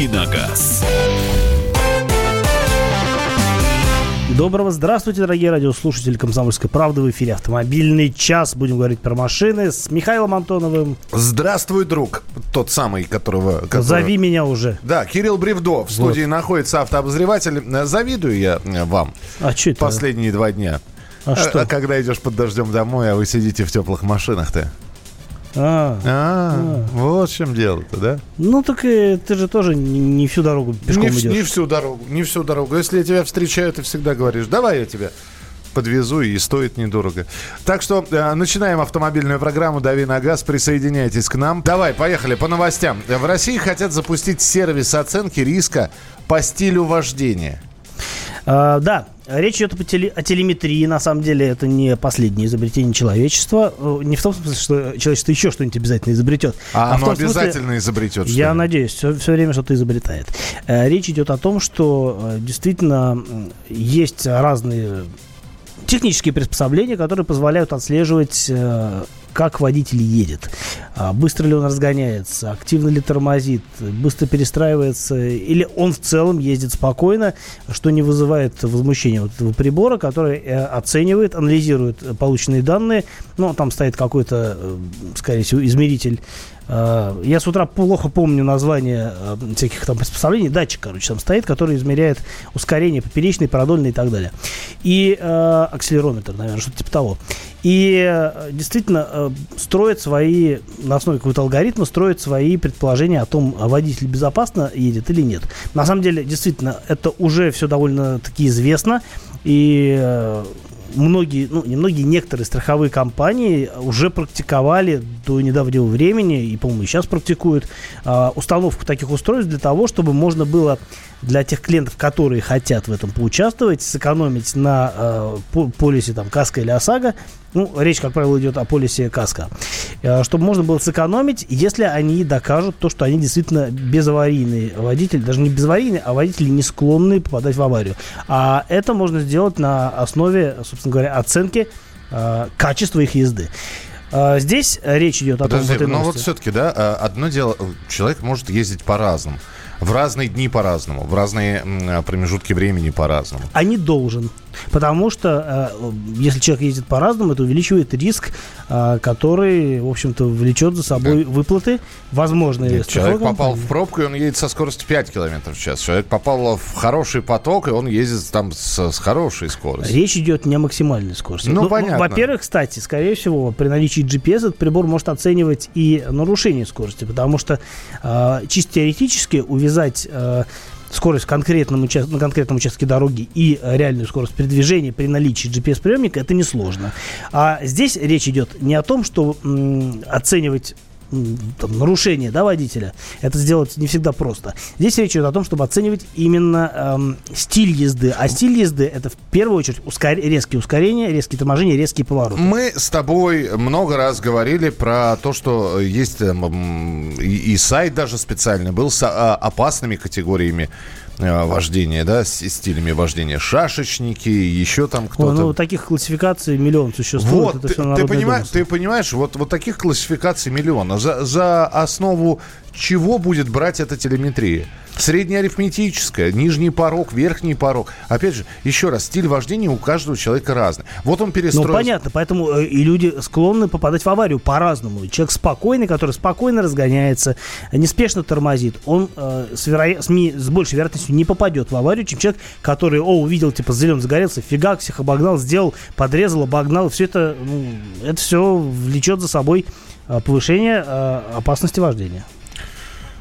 «Давиногаз». Доброго здравствуйте, дорогие радиослушатели «Комсомольской правды». В эфире «Автомобильный час». Будем говорить про машины с Михаилом Антоновым. Здравствуй, друг. Тот самый, которого... которого... Зови меня уже. Да, Кирилл Бревдо. В студии вот. находится автообозреватель. Завидую я вам. А что это? Последние два дня. А, а что? Когда идешь под дождем домой, а вы сидите в теплых машинах-то. А, а, а, вот в чем дело-то, да? Ну, так и ты же тоже не всю дорогу пешком не, идешь. Не всю дорогу, не всю дорогу. Если тебя встречают, ты всегда говоришь, давай я тебя подвезу и стоит недорого. Так что э, начинаем автомобильную программу «Дави на газ». Присоединяйтесь к нам. Давай, поехали по новостям. В России хотят запустить сервис оценки риска по стилю вождения. А, да, речь идет о, теле, о телеметрии. На самом деле это не последнее изобретение человечества. Э, не в том смысле, что человечество еще что-нибудь обязательно изобретет. А, а оно обязательно смысле, изобретет Я надеюсь, все, все время что-то изобретает. Э, речь идет о том, что э, действительно есть разные технические приспособления, которые позволяют отслеживать как водитель едет. А, быстро ли он разгоняется, активно ли тормозит, быстро перестраивается, или он в целом ездит спокойно, что не вызывает возмущения вот этого прибора, который э, оценивает, анализирует полученные данные. Ну, там стоит какой-то, э, скорее всего, измеритель я с утра плохо помню название э, всяких там приспособлений. Датчик, короче, там стоит, который измеряет ускорение поперечной, продольной и так далее. И э, акселерометр, наверное, что-то типа того. И э, действительно э, строит свои, на основе какого-то алгоритма, строит свои предположения о том, а водитель безопасно едет или нет. На самом деле, действительно, это уже все довольно-таки известно. И э, многие, ну, не многие, некоторые страховые компании уже практиковали до недавнего времени, и, по-моему, сейчас практикуют, э, установку таких устройств для того, чтобы можно было для тех клиентов, которые хотят в этом поучаствовать, сэкономить на э, полисе там Каска или ОСАГО, ну, речь, как правило, идет о полисе Каска, э, чтобы можно было сэкономить, если они докажут то, что они действительно безаварийные водители, даже не безаварийные, а водители не склонны попадать в аварию. А это можно сделать на основе, собственно говоря, оценки э, качества их езды. Э, здесь речь идет о Подожди, том, что... Но вот все-таки, да, э, одно дело, человек может ездить по-разному. В разные дни по-разному, в разные промежутки времени по-разному. А не должен. Потому что э, если человек ездит по-разному, это увеличивает риск, э, который, в общем-то, влечет за собой да. выплаты возможные. Нет, человек попал в пробку, и он едет со скоростью 5 км в час. Человек попал в хороший поток, и он ездит там с, с хорошей скоростью. Речь идет не о максимальной скорости. Ну, ну понятно. Во-первых, кстати, скорее всего, при наличии GPS этот прибор может оценивать и нарушение скорости, потому что э, чисто теоретически увязать э, скорость конкретном на конкретном участке дороги и реальную скорость передвижения при наличии GPS-приемника, это несложно. А здесь речь идет не о том, что м, оценивать там, нарушение да, водителя, это сделать не всегда просто. Здесь речь идет о том, чтобы оценивать именно эм, стиль езды. А стиль езды это в первую очередь ускор... резкие ускорения, резкие торможения, резкие повороты. Мы с тобой много раз говорили про то, что есть эм, и, и сайт даже специальный был с а, опасными категориями Э, вождения, да, с стилями вождения. Шашечники, еще там кто-то. ну, таких классификаций миллион существует. Вот, ты, ты, понимаешь, ты понимаешь, вот, вот таких классификаций миллион. За, за основу чего будет брать эта телеметрия? Среднеарифметическая, нижний порог, верхний порог. Опять же, еще раз, стиль вождения у каждого человека разный. Вот он перестроил... Ну, понятно, поэтому э, и люди склонны попадать в аварию по-разному. Человек спокойный, который спокойно разгоняется, неспешно тормозит, он э, с, веро... с, ми... с большей вероятностью не попадет в аварию, чем человек, который, о, увидел, типа, зеленый загорелся, фигак, всех обогнал, сделал, подрезал, обогнал. Все это, ну, это все влечет за собой повышение э, опасности вождения.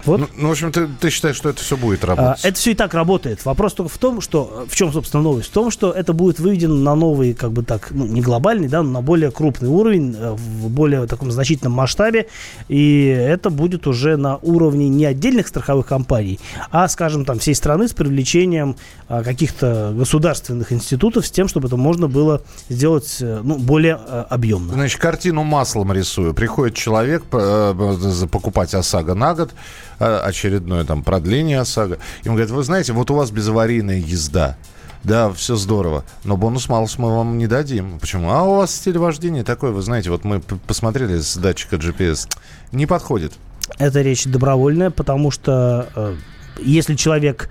Вот. Ну, ну, в общем, ты, ты считаешь, что это все будет работать? А, это все и так работает. Вопрос только в том, что... В чем, собственно, новость? В том, что это будет выведено на новый, как бы так, ну, не глобальный, да, но на более крупный уровень, э, в более таком значительном масштабе. И это будет уже на уровне не отдельных страховых компаний, а, скажем, там, всей страны с привлечением а, каких-то государственных институтов с тем, чтобы это можно было сделать, э, ну, более а, объемно. Значит, картину маслом рисую. Приходит человек покупать ОСАГО на год, очередное там продление ОСАГО. Им говорят, вы знаете, вот у вас безаварийная езда. Да, все здорово, но бонус малус мы вам не дадим. Почему? А у вас стиль вождения такой, вы знаете, вот мы посмотрели с датчика GPS, не подходит. Это речь добровольная, потому что э, если человек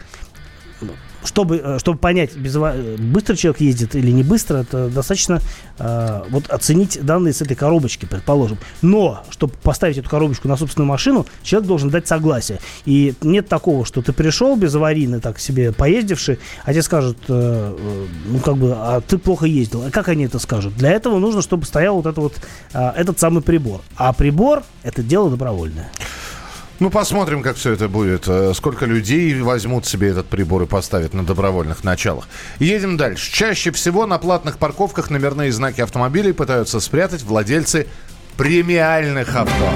чтобы, э, чтобы понять, без, быстро человек ездит или не быстро, это достаточно э, вот оценить данные с этой коробочки, предположим. Но, чтобы поставить эту коробочку на собственную машину, человек должен дать согласие. И нет такого, что ты пришел без аварийно, так себе поездивший, а тебе скажут, э, э, ну, как бы, а ты плохо ездил. А как они это скажут? Для этого нужно, чтобы стоял вот, это вот э, этот самый прибор. А прибор – это дело добровольное. Ну, посмотрим, как все это будет. Э, сколько людей возьмут себе этот прибор и поставят на добровольных началах. Едем дальше. Чаще всего на платных парковках номерные знаки автомобилей пытаются спрятать владельцы премиальных авто.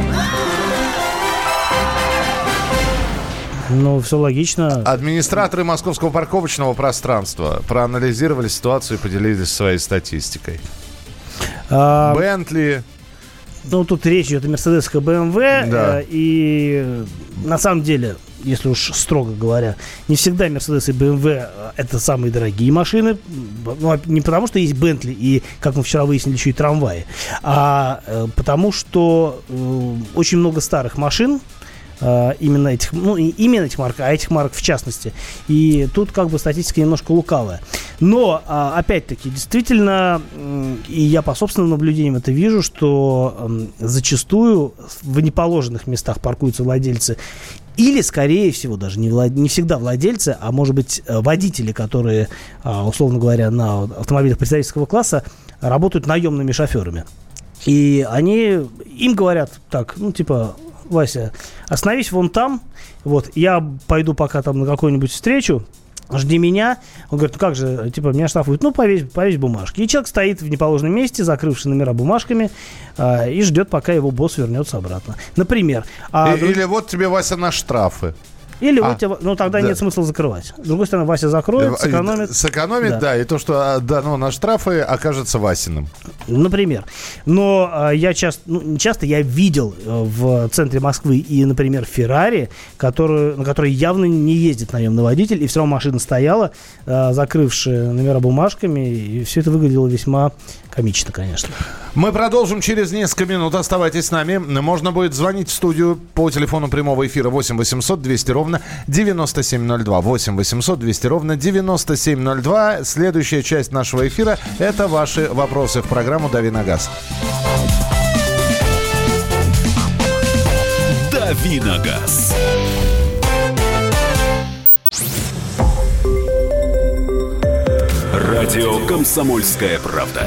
Ну, все логично. Администраторы московского парковочного пространства проанализировали ситуацию и поделились своей статистикой. А... Бентли, ну, тут речь идет о Mercedes и BMW. Да. Э, и на самом деле, если уж строго говоря, не всегда Mercedes и BMW э, это самые дорогие машины. Ну, а не потому, что есть Bentley и, как мы вчера выяснили, еще и трамваи, а э, потому, что э, очень много старых машин, э, именно этих, ну, именно этих марок, а этих марок в частности. И тут как бы статистика немножко лукавая. Но, а, опять-таки, действительно, и я по собственным наблюдениям это вижу, что зачастую в неположенных местах паркуются владельцы или, скорее всего, даже не, влад... не всегда владельцы, а может быть э, водители, которые, а, условно говоря, на автомобилях представительского класса работают наемными шоферами. И они им говорят так, ну, типа, Вася, остановись вон там, вот, я пойду пока там на какую-нибудь встречу, жди меня. Он говорит, ну как же, типа, меня штрафуют. Ну, повесь, повесь бумажки. И человек стоит в неположенном месте, закрывший номера бумажками, э, и ждет, пока его босс вернется обратно. Например. А, Или вот тебе, Вася, на штрафы. Или а, вот тебя, ну тогда да. нет смысла закрывать. С другой стороны, Вася закроет, сэкономит. Сэкономит, да. да, и то, что дано ну, на штрафы, окажется Васиным. Например. Но а, я часто, ну, часто я видел э, в центре Москвы и, например, Феррари, которую, на которой явно не ездит наемный водитель, и все равно машина стояла, а, закрывшая номера бумажками, и все это выглядело весьма комично, конечно. Мы продолжим через несколько минут. Оставайтесь с нами. Можно будет звонить в студию по телефону прямого эфира 8 800 200 ровно 9702. 8 800 200 ровно 9702. Следующая часть нашего эфира – это ваши вопросы в программу «Дави на газ». «Дави на газ». Радио «Комсомольская правда».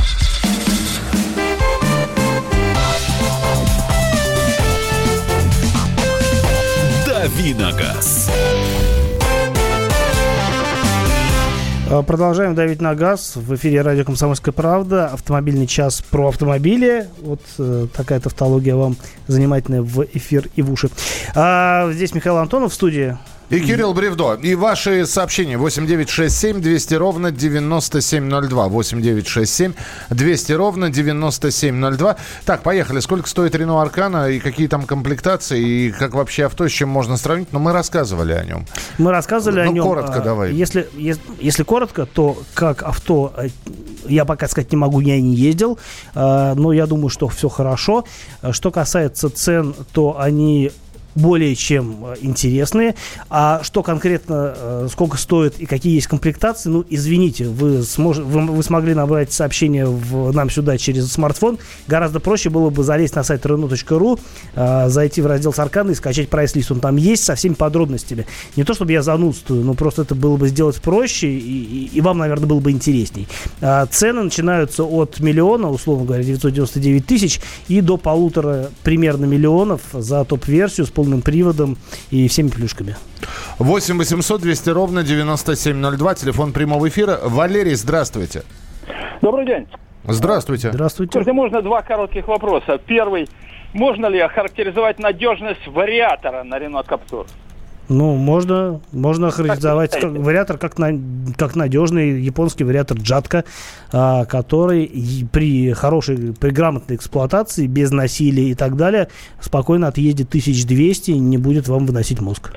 «Давиногаз». А, продолжаем давить на газ. В эфире радио «Комсомольская правда». Автомобильный час про автомобили. Вот э, такая тавтология вам занимательная в эфир и в уши. А, здесь Михаил Антонов в студии. И Кирилл Бревдо. И ваши сообщения 8967 200 ровно 9702. 8967 200 ровно 9702. Так, поехали. Сколько стоит Рено Аркана и какие там комплектации, и как вообще авто, с чем можно сравнить? Но мы рассказывали о нем. Мы рассказывали ну, о нем. коротко а, давай. Если, если, если коротко, то как авто э, я пока сказать не могу, я не ездил, а, но я думаю, что все хорошо. Что касается цен, то они более чем э, интересные. А что конкретно, э, сколько стоит и какие есть комплектации, ну, извините, вы, смож... вы, вы смогли набрать сообщение в, нам сюда через смартфон. Гораздо проще было бы залезть на сайт renault.ru, э, зайти в раздел Саркана и скачать прайс-лист. Он там есть со всеми подробностями. Не то, чтобы я занудствую, но просто это было бы сделать проще, и, и, и вам, наверное, было бы интересней. А цены начинаются от миллиона, условно говоря, 999 тысяч, и до полутора примерно миллионов за топ-версию с полным приводом и всеми плюшками. 8 800 200 ровно 9702, телефон прямого эфира. Валерий, здравствуйте. Добрый день. Здравствуйте. Здравствуйте. Если можно, два коротких вопроса. Первый. Можно ли охарактеризовать надежность вариатора на Renault Captur? Ну, можно, можно характеризовать как, вариатор как, на, как надежный японский вариатор Джатка, а, который при хорошей, при грамотной эксплуатации, без насилия и так далее, спокойно отъедет 1200 и не будет вам выносить мозг.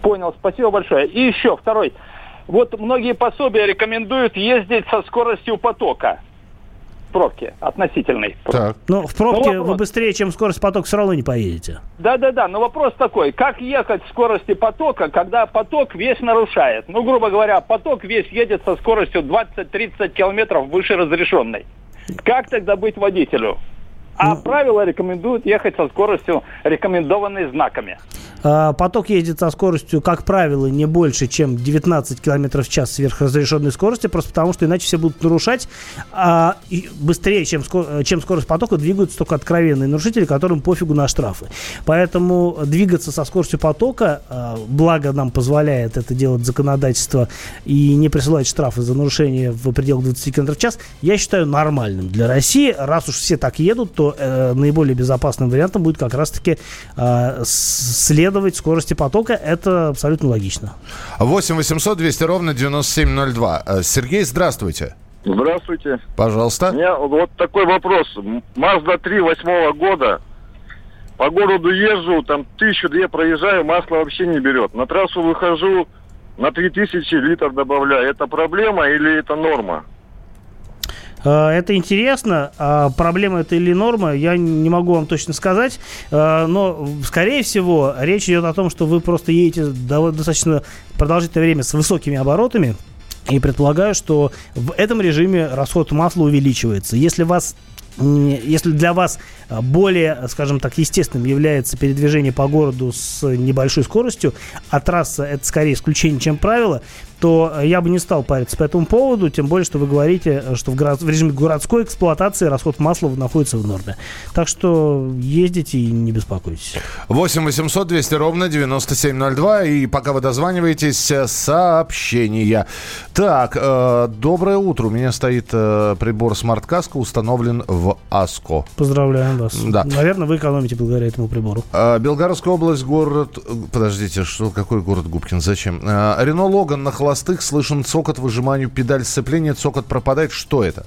Понял, спасибо большое. И еще второй. Вот многие пособия рекомендуют ездить со скоростью потока пробки относительной. Так. Ну, в пробке ну, вы быстрее, чем скорость потока, все равно не поедете. Да-да-да, но вопрос такой, как ехать в скорости потока, когда поток весь нарушает? Ну, грубо говоря, поток весь едет со скоростью 20-30 километров выше разрешенной. Как тогда быть водителю? А ну, правила рекомендуют ехать со скоростью, рекомендованной знаками. А, поток ездит со скоростью, как правило, не больше, чем 19 км в час сверхразрешенной скорости, просто потому что иначе все будут нарушать. А, быстрее, чем, чем скорость потока, двигаются только откровенные нарушители, которым пофигу на штрафы. Поэтому двигаться со скоростью потока, а, благо нам позволяет это делать законодательство и не присылать штрафы за нарушение в пределах 20 км в час, я считаю нормальным для России. Раз уж все так едут, то э, наиболее безопасным вариантом будет как раз-таки э, след следовать скорости потока. Это абсолютно логично. 8 800 200 ровно 9702. Э, Сергей, здравствуйте. Здравствуйте. Пожалуйста. У меня вот такой вопрос. Мазда 3 восьмого года. По городу езжу, там тысячу две проезжаю, масло вообще не берет. На трассу выхожу, на 3000 литров добавляю. Это проблема или это норма? Э, это интересно. А проблема это или норма, я не могу вам точно сказать. Э, но, скорее всего, речь идет о том, что вы просто едете достаточно продолжительное время с высокими оборотами. И предполагаю, что в этом режиме расход масла увеличивается. Если вас если для вас а, более, скажем так, естественным является передвижение по городу с небольшой скоростью, а трасса это скорее исключение, чем правило, то я бы не стал париться по этому поводу, тем более, что вы говорите, что в, город, в режиме городской эксплуатации расход масла находится в норме. Так что ездите и не беспокойтесь. 8 800 200 ровно 9702. И пока вы дозваниваетесь, сообщения. Так, э, доброе утро. У меня стоит э, прибор смарт-каска, установлен в АСКО. Поздравляем вас. Да. Наверное, вы экономите благодаря этому прибору. Э, Белгородская область, город... Подождите, что, какой город Губкин? Зачем? Э, Рено Логан на холостых слышен цокот выжиманию педаль сцепления, цокот пропадает. Что это?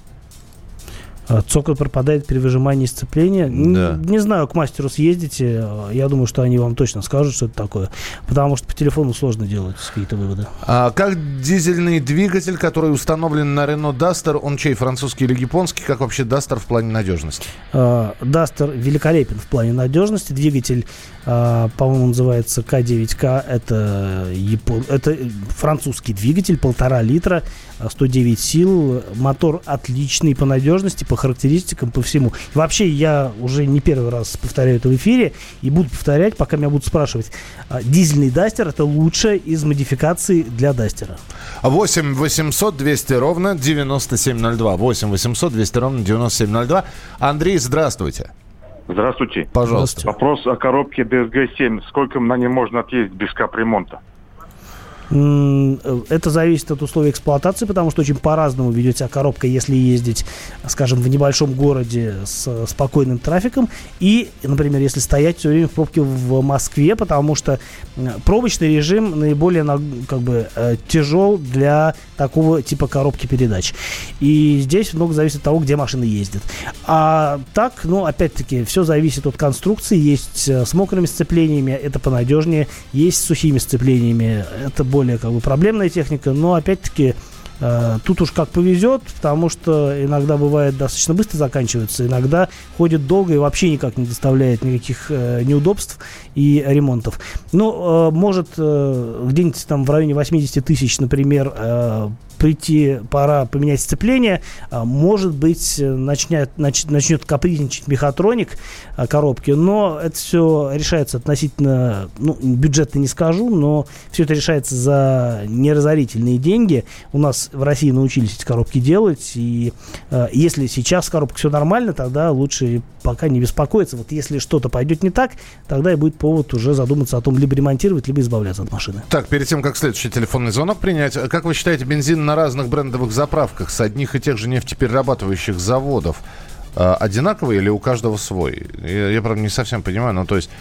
А, цокот пропадает при выжимании сцепления. Да. Не, не знаю, к мастеру съездите. Я думаю, что они вам точно скажут, что это такое. Потому что по телефону сложно делать какие-то выводы. А как дизельный двигатель, который установлен на Renault Duster, он чей, французский или японский? Как вообще Duster в плане надежности? А, Duster великолепен в плане надежности. Двигатель, а, по-моему, называется К9К. Это, япон... это французский двигатель, полтора литра, 109 сил. Мотор отличный по надежности, по характеристикам, по всему. вообще, я уже не первый раз повторяю это в эфире и буду повторять, пока меня будут спрашивать. А, дизельный Дастер это лучшая из модификаций для Дастера. 8 800 200 ровно 9702. 8 800 200 ровно 9702. Андрей, здравствуйте. Здравствуйте. Пожалуйста. Вопрос о коробке DSG-7. Сколько на ней можно отъездить без капремонта? Это зависит от условий эксплуатации, потому что очень по-разному ведет себя коробка, если ездить, скажем, в небольшом городе с спокойным трафиком. И, например, если стоять все время в пробке в Москве, потому что пробочный режим наиболее как бы э, тяжел для такого типа коробки передач. И здесь много зависит от того, где машина ездит. А так, ну, опять-таки, все зависит от конструкции. Есть э, с мокрыми сцеплениями, это понадежнее. Есть с сухими сцеплениями, это более как бы проблемная техника, но опять-таки э, Тут уж как повезет, потому что иногда бывает достаточно быстро заканчивается, иногда ходит долго и вообще никак не доставляет никаких э, неудобств и ремонтов. Ну, э, может, э, где-нибудь там в районе 80 тысяч, например, э, прийти, пора поменять сцепление, может быть, начнет, нач, начнет капризничать мехатроник коробки, но это все решается относительно, ну, бюджета не скажу, но все это решается за неразорительные деньги. У нас в России научились эти коробки делать, и если сейчас с коробкой все нормально, тогда лучше пока не беспокоиться. Вот если что-то пойдет не так, тогда и будет повод уже задуматься о том, либо ремонтировать, либо избавляться от машины. Так, перед тем, как следующий телефонный звонок принять, как вы считаете, бензин на разных брендовых заправках с одних и тех же нефтеперерабатывающих заводов э, одинаковый или у каждого свой? Я, я правда, не совсем понимаю, но то есть...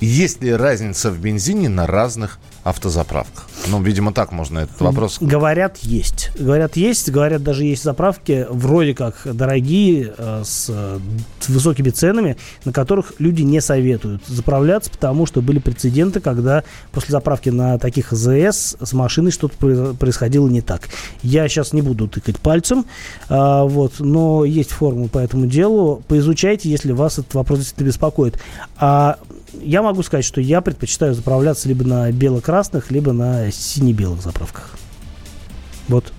Э, э, есть ли разница в бензине на разных автозаправках? Ну, видимо, так можно этот вопрос... Говорят, есть. Говорят, есть. Говорят, даже есть заправки вроде как дорогие, э, с, э, с высокими ценами, на которых люди не советуют заправляться, потому что были прецеденты, когда после заправки на таких АЗС с машиной что-то происходило не так. Я сейчас не буду тыкать пальцем, а, вот, но есть формы по этому делу. Поизучайте, если вас этот вопрос действительно беспокоит. А я могу сказать, что я предпочитаю заправляться либо на бело-красных, либо на сине-белых заправках. Вот.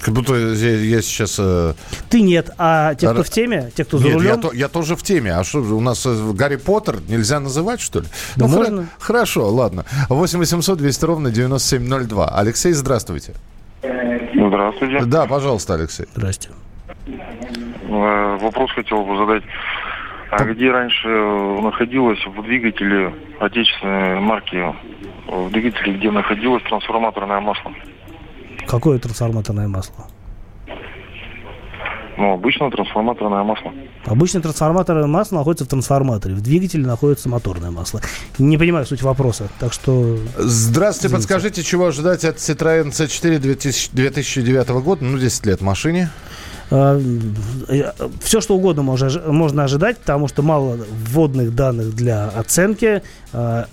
Как будто я, я сейчас... Э... Ты нет, а те, кто в теме, те, кто за нет, рулем... Я, то, я тоже в теме. А что, у нас э, Гарри Поттер нельзя называть, что ли? Да ну, можно. Хра- хорошо, ладно. 8 800 200 ровно 9702. Алексей, здравствуйте. Здравствуйте. Да, пожалуйста, Алексей. Здрасте. Э, Вопрос хотел бы задать. А где раньше э, находилось в двигателе отечественной марки, в двигателе, где находилось трансформаторное масло? Какое трансформаторное масло? Ну, обычно трансформаторное масло. Обычно трансформаторное масло находится в трансформаторе. В двигателе находится моторное масло. Не понимаю суть вопроса, так что... Здравствуйте, Извините. подскажите, чего ожидать от Citroёn C4 2000 2009 года? Ну, 10 лет машине. Все, что угодно можно, ожи- можно ожидать, потому что мало вводных данных для оценки. Э,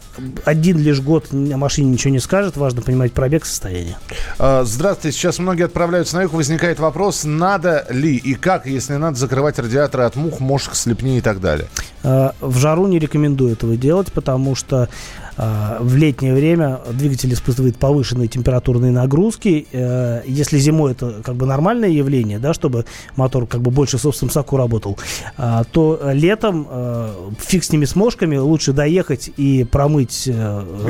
Один лишь год о машине ничего не скажет. Важно понимать пробег состояния. А, Здравствуйте, сейчас многие отправляются на юг. Возникает вопрос, надо ли и как, если надо, закрывать радиаторы от мух, мошек, слепней и так далее. В жару не рекомендую этого делать, потому что в летнее время двигатель испытывает повышенные температурные нагрузки. Э, Если зимой это как бы нормальное явление, да, чтобы мотор как бы больше собственным соку работал, а, то летом э, фиг с ними с мошками, лучше доехать и промыть э,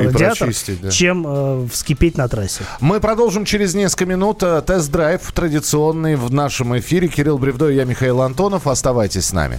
И радиатор, да. чем э, вскипеть на трассе. Мы продолжим через несколько минут. Э, Тест-драйв традиционный в нашем эфире. Кирилл Бревдо и я, Михаил Антонов. Оставайтесь с нами.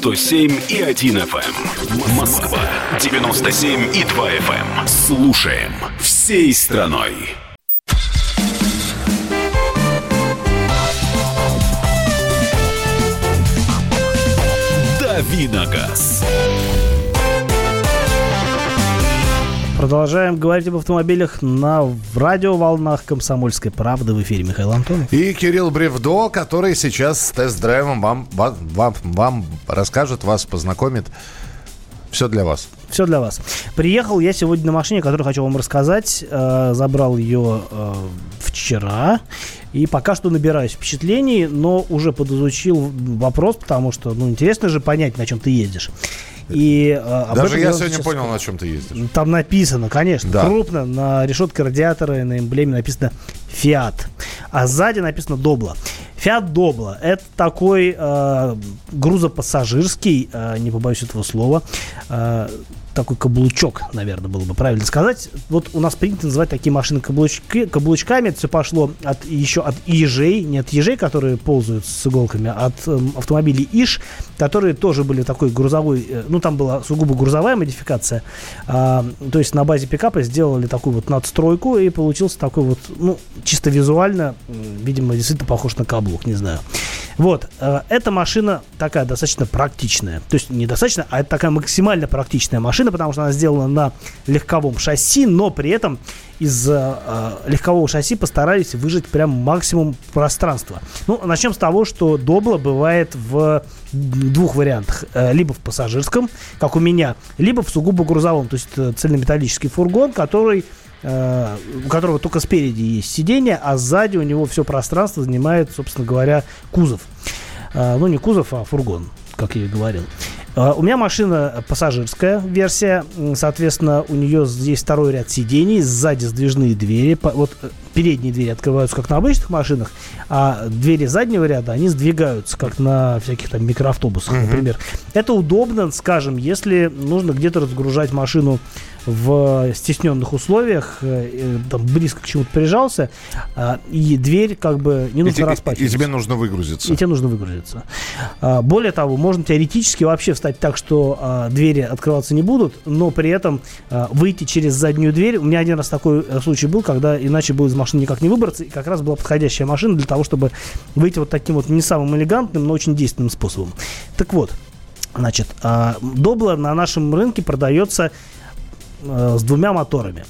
107 и 1 FM. Москва 97 и 2 FM. Слушаем всей страной. Давиногаз. Продолжаем говорить об автомобилях на радиоволнах «Комсомольской правды» в эфире Михаил Антонов. И Кирилл Бревдо, который сейчас с тест-драйвом вам, вам, вам, вам расскажет, вас познакомит. Все для вас. Все для вас. Приехал я сегодня на машине, которую хочу вам рассказать. Э, забрал ее э, вчера. И пока что набираюсь впечатлений, но уже подизучил вопрос, потому что, ну, интересно же понять, на чем ты ездишь. И, э, Даже я сегодня сейчас понял, на чем ты ездишь. Там написано, конечно, Да. крупно, на решетке радиатора и на эмблеме написано «Фиат», а сзади написано «Добла». «Фиат Добла» — это такой э, грузопассажирский, э, не побоюсь этого слова, э, такой каблучок, наверное, было бы правильно сказать. Вот у нас принято называть такие машины каблучки, каблучками. Это все пошло от, еще от ежей, не от ежей, которые ползают с иголками, а от эм, автомобилей ИШ, которые тоже были такой грузовой, э, ну там была сугубо грузовая модификация. А, то есть на базе пикапа сделали такую вот надстройку и получился такой вот, ну, чисто визуально, м, видимо, действительно похож на каблук, не знаю. Вот, э, эта машина такая достаточно практичная. То есть не достаточно, а это такая максимально практичная машина, потому что она сделана на легковом шасси, но при этом из э, э, легкового шасси постарались выжать прям максимум пространства. Ну, начнем с того, что Добла бывает в двух вариантах. Э, Либо в пассажирском, как у меня, либо в сугубо грузовом, то есть э, цельнометаллический фургон, который э, у которого только спереди есть сиденье, а сзади у него все пространство занимает, собственно говоря, кузов. Ну, не кузов, а фургон, как я и говорил. У меня машина пассажирская версия, соответственно, у нее здесь второй ряд сидений, сзади сдвижные двери. Вот э, передние двери открываются, как на обычных машинах, а двери заднего ряда, они сдвигаются, как на всяких там микроавтобусах, например. Это удобно, скажем, если нужно где-то разгружать машину в стесненных условиях, э, там, близко к чему-то прижался, э, и дверь как бы не нужно распахивать. и тебе нужно выгрузиться. И тебе нужно выгрузиться. А, Более того, можно теоретически вообще встать так, что а, двери открываться не будут, но при этом а, выйти через заднюю дверь. У меня один раз такой э, случай был, когда иначе было из машины никак не выбраться, и как раз была подходящая машина для того, чтобы выйти вот таким вот не самым элегантным, но очень действенным способом. Так вот, значит, а, Добла на нашем рынке продается э, с двумя моторами.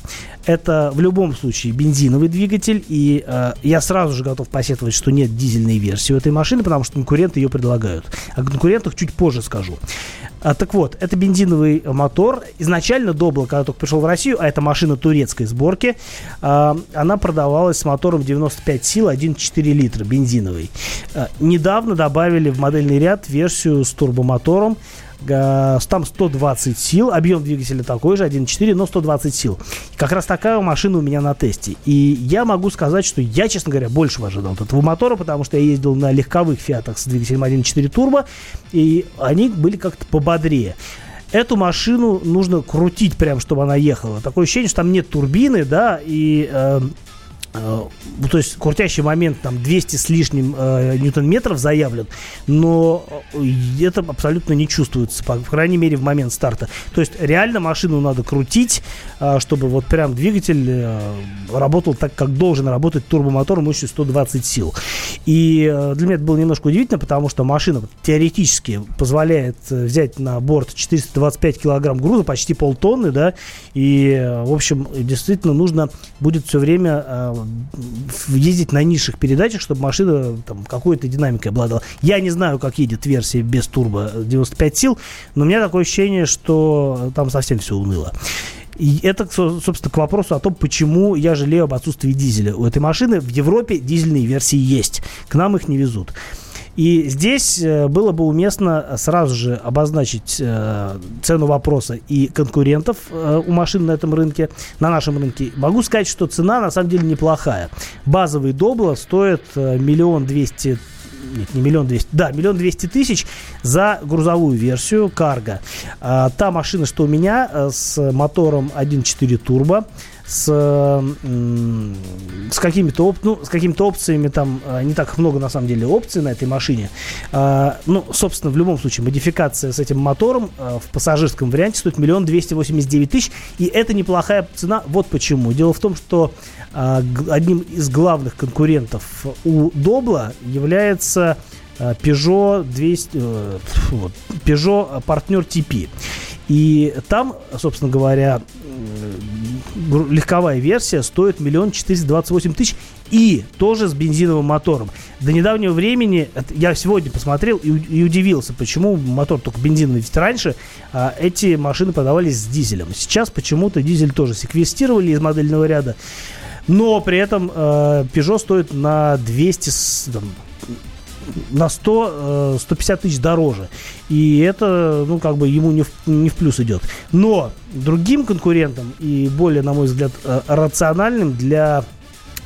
Это в любом случае бензиновый двигатель, и э, я сразу же готов посетовать, что нет дизельной версии у этой машины, потому что конкуренты ее предлагают. О конкурентах чуть позже скажу. А, так вот, это бензиновый мотор. Изначально Добла, когда только пришел в Россию, а это машина турецкой сборки, а, она продавалась с мотором 95 сил, 1,4 литра, бензиновый. А, недавно добавили в модельный ряд версию с турбомотором, там 120 сил, объем двигателя такой же, 1.4, но 120 сил. Как раз такая машина у меня на тесте. И я могу сказать, что я, честно говоря, больше ожидал от этого мотора, потому что я ездил на легковых фиатах с двигателем 1.4 турбо, и они были как-то пободрее. Эту машину нужно крутить прям, чтобы она ехала. Такое ощущение, что там нет турбины, да, и э, ну, то есть крутящий момент там 200 с лишним э, ньютон-метров заявлен, но э, это абсолютно не чувствуется, по, по крайней мере, в момент старта. То есть реально машину надо крутить, э, чтобы вот прям двигатель э, работал так, как должен работать турбомотор мощностью 120 сил. И э, для меня это было немножко удивительно, потому что машина теоретически позволяет э, взять на борт 425 килограмм груза, почти полтонны, да, и, э, в общем, действительно нужно будет все время э, ездить на низших передачах, чтобы машина там какой-то динамикой обладала. Я не знаю, как едет версия без турбо 95 сил, но у меня такое ощущение, что там совсем все уныло. И это, со- собственно, к вопросу о том, почему я жалею об отсутствии дизеля. У этой машины в Европе дизельные версии есть. К нам их не везут. И здесь э, было бы уместно сразу же обозначить э, цену вопроса и конкурентов э, у машин на этом рынке, на нашем рынке. Могу сказать, что цена на самом деле неплохая. Базовый Добла стоит миллион двести нет, не миллион двести, да, миллион двести тысяч за грузовую версию Карго. А, та машина, что у меня, с мотором 1.4 турбо, с, с какими-то оп- ну, с какими-то опциями, там э, не так много на самом деле опций на этой машине. А, ну, собственно, в любом случае, модификация с этим мотором э, в пассажирском варианте стоит миллион двести восемьдесят девять тысяч, и это неплохая цена. Вот почему. Дело в том, что а, одним из главных конкурентов у Добла является а, Peugeot 200, э, Peugeot партнер TP. И там, собственно говоря, легковая версия стоит миллион четыреста двадцать восемь тысяч и тоже с бензиновым мотором. До недавнего времени, я сегодня посмотрел и, и удивился, почему мотор только бензиновый. Ведь раньше а, эти машины продавались с дизелем. Сейчас почему-то дизель тоже секвестировали из модельного ряда. Но при этом э, Peugeot стоит на 200, с- там, на 100, э, 150 тысяч дороже. И это, ну, как бы ему не в, не в плюс идет. Но другим конкурентом и более, на мой взгляд, э, рациональным для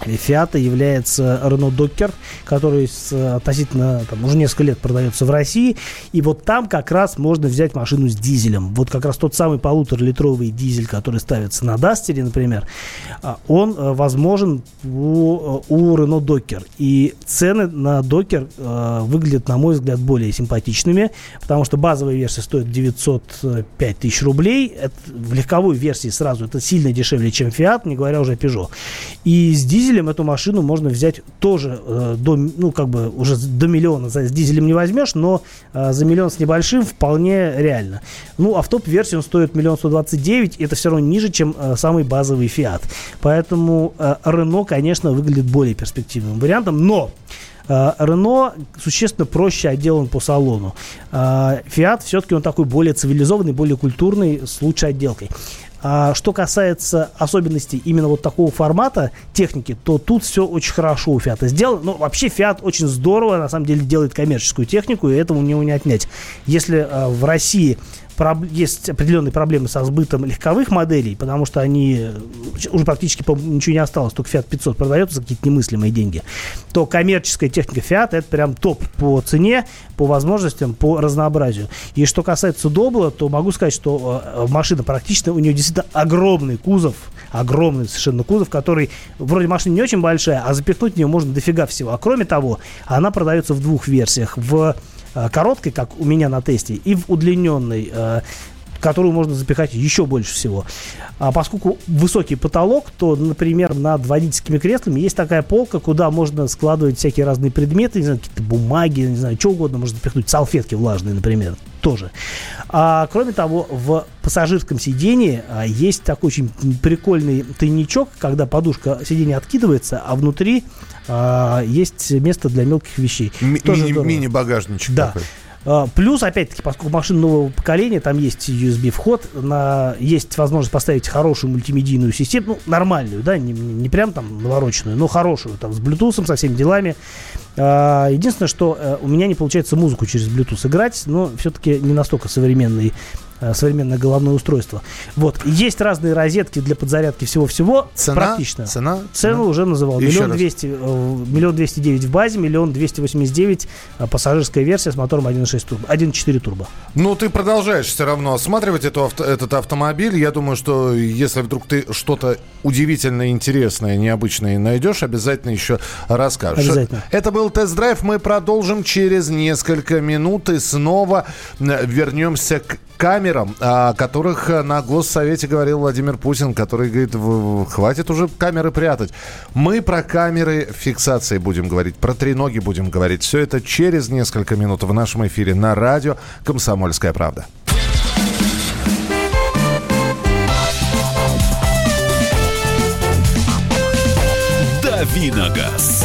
Фиата является Renault Docker, который с, относительно там, уже несколько лет продается в России. И вот там как раз можно взять машину с дизелем. Вот как раз тот самый полуторалитровый дизель, который ставится на Дастере, например, а, он э, возможен у, э, у Renault Docker. И цены на Docker э, выглядят, на мой взгляд, более симпатичными, потому что базовая версия стоит 905 тысяч рублей. Это, в легковой версии сразу это сильно дешевле, чем Fiat, не говоря уже о Peugeot. И с дизелем эту машину можно взять тоже э, до, ну, как бы уже до миллиона. За, с дизелем не возьмешь, но э, за миллион с небольшим вполне реально. Ну, а в топ-версии он стоит миллион сто двадцать девять, это все равно ниже, чем э, самый базовый Fiat. Поэтому э, Renault, конечно, выглядит более перспективным вариантом, но э, Рено существенно проще отделан по салону. Э, Fiat все-таки он такой более цивилизованный, более культурный, с лучшей отделкой. А что касается особенностей именно вот такого формата техники, то тут все очень хорошо у Фиата сделано. Ну, вообще Фиат очень здорово, на самом деле, делает коммерческую технику, и этого у него не отнять. Если э, в России есть определенные проблемы со сбытом легковых моделей, потому что они э, уже практически ничего не осталось, только Fiat 500 продается за какие-то немыслимые деньги, то коммерческая техника Fiat это прям топ по цене, по возможностям, по разнообразию. И что касается Добла, то могу сказать, что э, машина практично, у нее действительно огромный кузов, огромный совершенно кузов, который вроде машина не очень большая, а запихнуть в нее можно дофига всего. А кроме того, она продается в двух версиях. В э, короткой, как у меня на тесте, и в удлиненной, э, которую можно запихать еще больше всего. А поскольку высокий потолок, то, например, над водительскими креслами есть такая полка, куда можно складывать всякие разные предметы, не знаю, какие-то бумаги, не знаю, что угодно можно запихнуть, салфетки влажные, например, тоже. А, кроме того, в пассажирском сидении а, есть такой очень прикольный тайничок, когда подушка сиденья откидывается, а внутри а, есть место для мелких вещей. Ми- мини-. Мини-багажничек Да. такой. А, Плюс, опять-таки, поскольку машина нового поколения, там есть USB-вход, на, есть возможность поставить хорошую мультимедийную систему, ну, нормальную, да, не, не прям там навороченную, но хорошую, там, с Bluetooth, со всеми делами. А, Единственное, что э, у меня не получается музыку через Bluetooth играть, но все-таки не настолько современный современное головное устройство. Вот. Есть разные розетки для подзарядки всего-всего. Цена? Практично. Цена? Цену уже называл. Миллион двести, э, миллион двести девять в базе, миллион двести восемьдесят девять э, пассажирская версия с мотором 1.6 турбо, 1.4 турбо. Ну, ты продолжаешь все равно осматривать эту авто- этот автомобиль. Я думаю, что если вдруг ты что-то удивительное, интересное, необычное найдешь, обязательно еще расскажешь. Обязательно. Это был тест-драйв. Мы продолжим через несколько минут и снова э, вернемся к камерам, о которых на Госсовете говорил Владимир Путин, который говорит, «В- хватит уже камеры прятать. Мы про камеры фиксации будем говорить, про треноги будем говорить. Все это через несколько минут в нашем эфире на радио «Комсомольская правда». Давиногаз.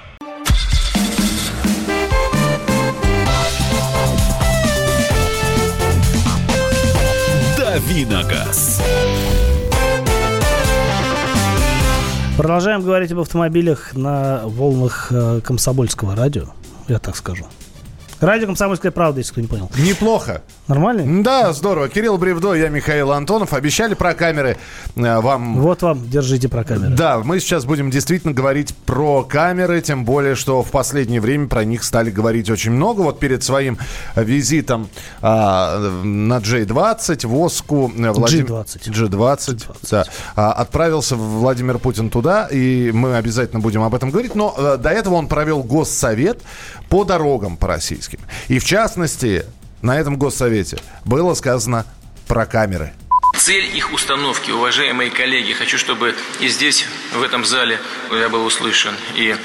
Давиногаз. Продолжаем говорить об автомобилях на волнах э, комсомольского радио, я так скажу. Радио «Комсомольская правда», если кто не понял. Неплохо. Нормально? Да, здорово. Кирилл Бревдо, я Михаил Антонов. Обещали про камеры э, вам Вот вам, держите про камеру. Да, мы сейчас будем действительно говорить про камеры, тем более, что в последнее время про них стали говорить очень много. Вот перед своим визитом а, на J20 в Оску э, Владим- G20. G20, да, а, отправился Владимир Путин туда, и мы обязательно будем об этом говорить. Но э, до этого он провел госсовет по дорогам по российским. И в частности, на этом госсовете было сказано про камеры. Цель их установки, уважаемые коллеги, хочу, чтобы и здесь, в этом зале, я был услышан, и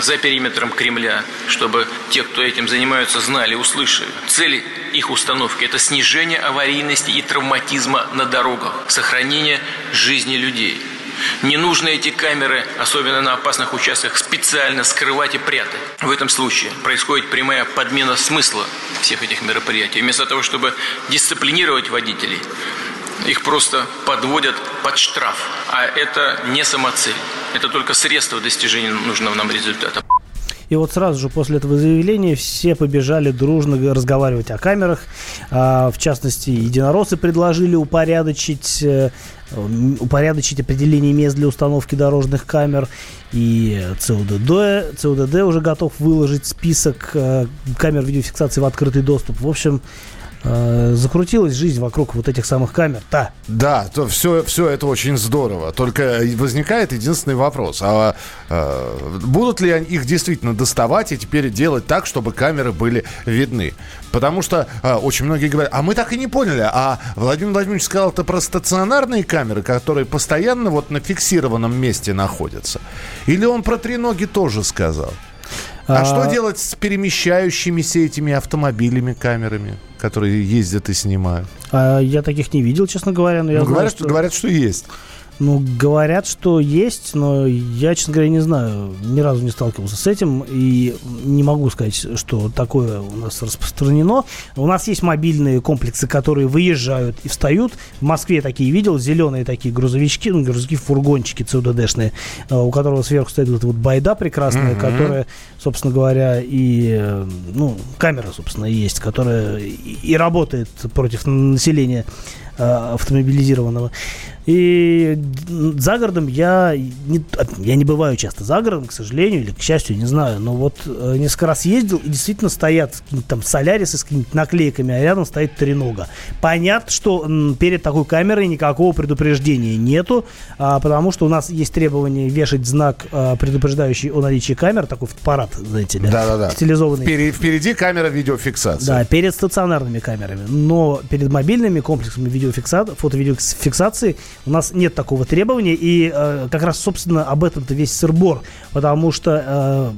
за периметром Кремля, чтобы те, кто этим занимаются, знали, услышали. Цель их установки – это снижение аварийности и травматизма на дорогах, сохранение жизни людей. Не нужно эти камеры, особенно на опасных участках, специально скрывать и прятать. В этом случае происходит прямая подмена смысла всех этих мероприятий. Вместо того, чтобы дисциплинировать водителей, их просто подводят под штраф. А это не самоцель. Это только средство достижения нужного нам результата. И вот сразу же после этого заявления все побежали дружно разговаривать о камерах. А, в частности, единороссы предложили упорядочить, э, упорядочить определение мест для установки дорожных камер. И ЦУДД, ЦУДД уже готов выложить список э, камер видеофиксации в открытый доступ. В общем, э, закрутилась жизнь вокруг вот этих самых камер. Да, Да, то все, все это очень здорово. Только возникает единственный вопрос. А э, будут ли они их действительно доставать и теперь делать так, чтобы камеры были видны? Потому что э, очень многие говорят, а мы так и не поняли. А Владимир Владимирович сказал это про стационарные камеры, которые постоянно вот на фиксированном месте находятся. Или он про треноги тоже сказал? А, а что делать с перемещающимися этими автомобилями, камерами, которые ездят и снимают? А, я таких не видел, честно говоря, но я ну, знаю, говорят, что... говорят, что есть. Ну, говорят, что есть, но я, честно говоря, не знаю. Ни разу не сталкивался с этим. И не могу сказать, что такое у нас распространено. У нас есть мобильные комплексы, которые выезжают и встают. В Москве такие видел. Зеленые такие грузовички, ну, грузовики, фургончики ЦУДДшные, э, у которого сверху стоит вот, вот байда прекрасная, mm-hmm. которая, собственно говоря, и, э, ну, камера, собственно, есть, которая и работает против населения автомобилизированного. И за городом я не, я не бываю часто за городом, к сожалению, или к счастью, не знаю. Но вот э, несколько раз ездил, и действительно стоят там солярисы с какими-то наклейками, а рядом стоит тренога. Понятно, что перед такой камерой никакого предупреждения нету, а, потому что у нас есть требование вешать знак, а, предупреждающий о наличии камер, такой фотоаппарат, знаете ли, Да-да-да. стилизованный. Впереди, впереди камера видеофиксации. Да, перед стационарными камерами. Но перед мобильными комплексами видеофикса... фото-видеофиксации у нас нет такого требования, и э, как раз, собственно, об этом-то весь сырбор, потому что э,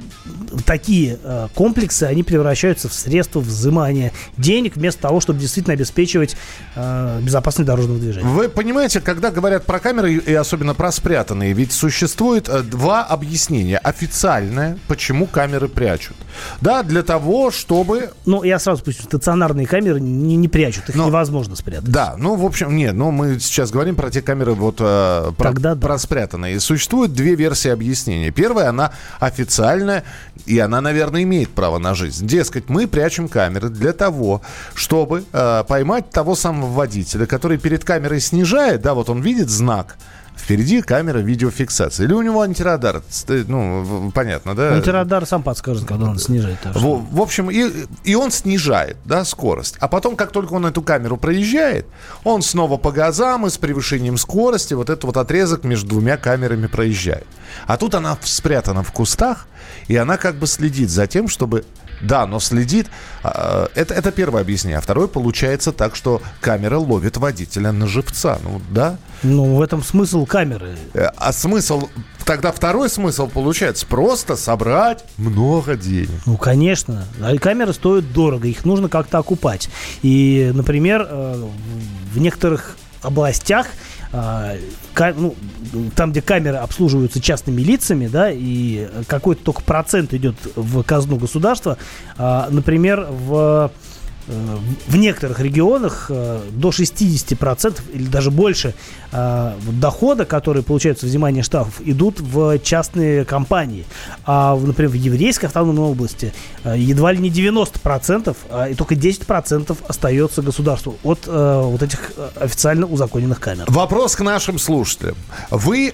такие э, комплексы, они превращаются в средства взимания денег вместо того, чтобы действительно обеспечивать э, безопасность дорожного движения. Вы понимаете, когда говорят про камеры и особенно про спрятанные, ведь существует э, два объяснения. Официальное, почему камеры прячут. Да, для того, чтобы... Ну, я сразу пусть стационарные камеры не, не прячут, их Но, невозможно спрятать. Да, ну, в общем, нет, ну, мы сейчас говорим про те камеры вот э, про, Тогда, да. про спрятанные. Существует две версии объяснения. Первая, она официальная, и она, наверное, имеет право на жизнь. Дескать, мы прячем камеры для того, чтобы э, поймать того самого водителя, который перед камерой снижает, да, вот он видит знак, Впереди камера видеофиксации. Или у него антирадар. Ну, понятно, да? Антирадар сам подскажет, когда он снижает. В, в общем, и, и он снижает да, скорость. А потом, как только он эту камеру проезжает, он снова по газам и с превышением скорости вот этот вот отрезок между двумя камерами проезжает. А тут она спрятана в кустах, и она как бы следит за тем, чтобы да, но следит. А, это, это первое объяснение. А второе получается так, что камера ловит водителя на живца. Ну, да? Ну, в этом смысл камеры. Э, а смысл... Тогда второй смысл получается просто собрать много денег. Ну, конечно. А камеры стоят дорого, их нужно как-то окупать. И, например, э, в некоторых областях ну, там, где камеры обслуживаются частными лицами, да, и какой-то только процент идет в казну государства, а, например, в в некоторых регионах э, до 60% или даже больше э, дохода, которые получаются взимание штрафов, идут в частные компании. А, например, в еврейской автономной области э, едва ли не 90%, а и только 10% остается государству от вот этих официально узаконенных камер. Вопрос к нашим слушателям. Вы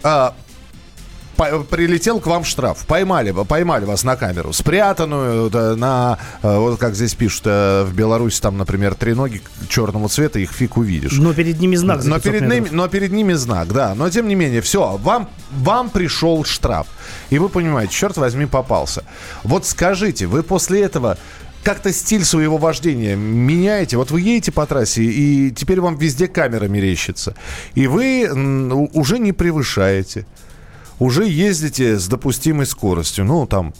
прилетел к вам штраф, поймали, поймали вас на камеру, спрятанную на, э, вот как здесь пишут, э, в Беларуси там, например, три ноги черного цвета, их фиг увидишь. Но перед ними знак. Но перед, ними, но перед ними знак, да. Но тем не менее, все, вам, вам пришел штраф. И вы понимаете, черт возьми, попался. Вот скажите, вы после этого как-то стиль своего вождения меняете. Вот вы едете по трассе, и теперь вам везде камера мерещится. И вы уже не превышаете уже ездите с допустимой скоростью, ну, там,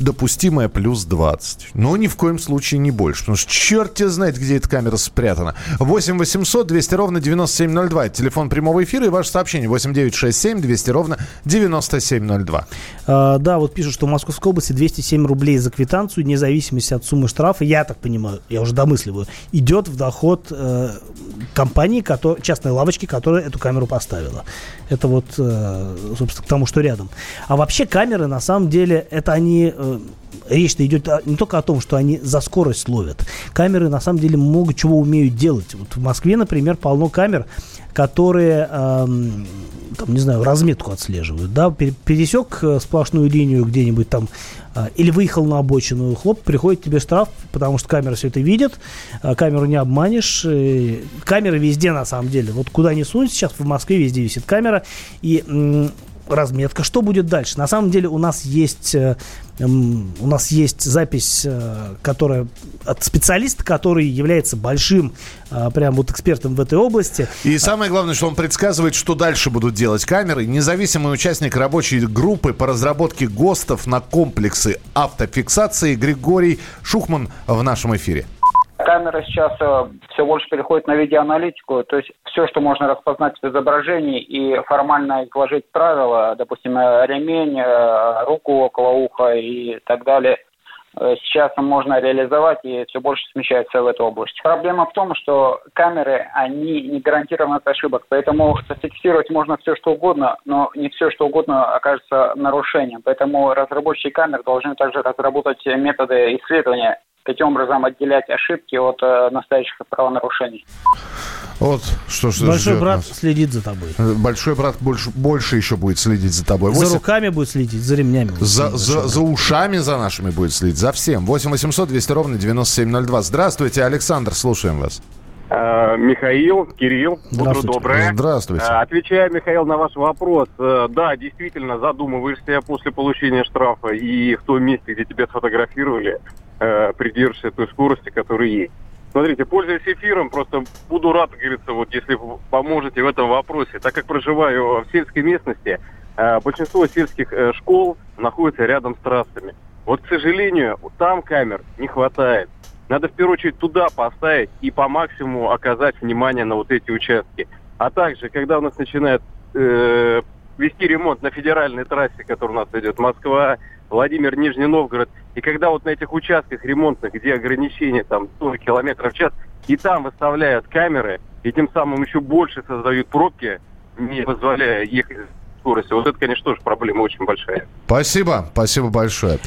допустимая плюс 20. Но ни в коем случае не больше. Потому что черт тебе знает, где эта камера спрятана. 8 800 200 ровно 9702. телефон прямого эфира и ваше сообщение. 8 967 200 ровно 9702. А, да, вот пишут, что в Московской области 207 рублей за квитанцию, вне зависимости от суммы штрафа, я так понимаю, я уже домысливаю, идет в доход э, компании, который, частной лавочки, которая эту камеру поставила. Это вот, э, собственно, к тому, что рядом. А вообще камеры, на самом деле, это они... Э, речь-то идет не только о том, что они за скорость ловят. Камеры, на самом деле, много чего умеют делать. Вот в Москве, например, полно камер, которые, эм, там, не знаю, разметку отслеживают. Да? Пересек э, сплошную линию где-нибудь там э, или выехал на обочину, хлоп, приходит тебе штраф, потому что камера все это видит, э, камеру не обманешь. Э, камеры везде, на самом деле. Вот куда ни сунь, сейчас в Москве везде висит камера. И разметка. Что будет дальше? На самом деле у нас есть, э, у нас есть запись, э, которая от специалиста, который является большим э, прям вот экспертом в этой области. И самое главное, что он предсказывает, что дальше будут делать камеры. Независимый участник рабочей группы по разработке ГОСТов на комплексы автофиксации Григорий Шухман в нашем эфире. Камера сейчас э, все больше переходит на видеоаналитику, то есть все, что можно распознать в изображении и формально изложить правила, допустим, э, ремень, э, руку около уха и так далее, сейчас можно реализовать и все больше смещается в эту область. Проблема в том, что камеры, они не гарантированы от ошибок, поэтому зафиксировать можно все, что угодно, но не все, что угодно окажется нарушением. Поэтому разработчики камер должны также разработать методы исследования таким образом отделять ошибки от э, настоящих правонарушений. Вот что ж Большой брат нас. следит за тобой. Большой брат больше, больше еще будет следить за тобой. За 8 руками будет следить, за ремнями. будет За, следить за, за ушами за нашими будет следить, за всем. 8 800 200 ровно 9702. Здравствуйте, Александр, слушаем вас. Э, Михаил, Кирилл, утро Здравствуйте. доброе. Здравствуйте. Э, Отвечая, Михаил, на ваш вопрос, э, да, действительно, задумываешься после получения штрафа и в том месте, где тебя сфотографировали, э, придержишься той скорости, которая есть. Смотрите, пользуясь эфиром, просто буду рад, говорится, вот если поможете в этом вопросе. Так как проживаю в сельской местности, э, большинство сельских э, школ находится рядом с трассами. Вот, к сожалению, там камер не хватает. Надо в первую очередь туда поставить и по максимуму оказать внимание на вот эти участки. А также, когда у нас начинают э, вести ремонт на федеральной трассе, которая у нас идет Москва, Владимир, Нижний Новгород, и когда вот на этих участках ремонтных, где ограничения там 100 километров в час, и там выставляют камеры, и тем самым еще больше создают пробки, не позволяя ехать скоростью. Вот это, конечно, тоже проблема очень большая. Спасибо, спасибо большое.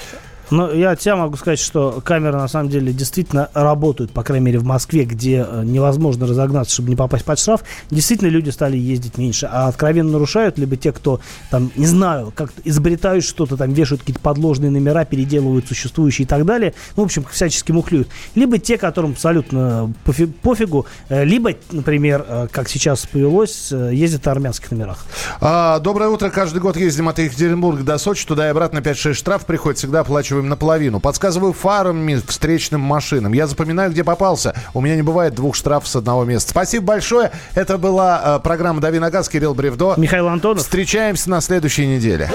Но я тебя могу сказать, что камеры на самом деле действительно работают, по крайней мере в Москве, где э, невозможно разогнаться, чтобы не попасть под штраф. Действительно люди стали ездить меньше, а откровенно нарушают либо те, кто там, не знаю, как изобретают что-то, там вешают какие-то подложные номера, переделывают существующие и так далее. Ну, в общем, всячески мухлюют. Либо те, которым абсолютно пофи- пофигу, э, либо, например, э, как сейчас повелось, ездят на армянских номерах. А, доброе утро. Каждый год ездим от Екатеринбурга до Сочи. Туда и обратно 5-6 штраф приходит. Всегда оплачиваем наполовину. Подсказываю фарами встречным машинам. Я запоминаю, где попался. У меня не бывает двух штрафов с одного места. Спасибо большое. Это была э, программа «Дави на газ». Кирилл Бревдо. Михаил Антонов. Встречаемся на следующей неделе.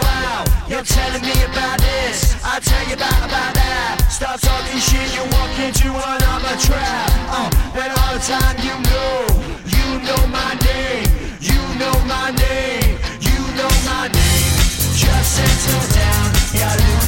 Just settle down, you're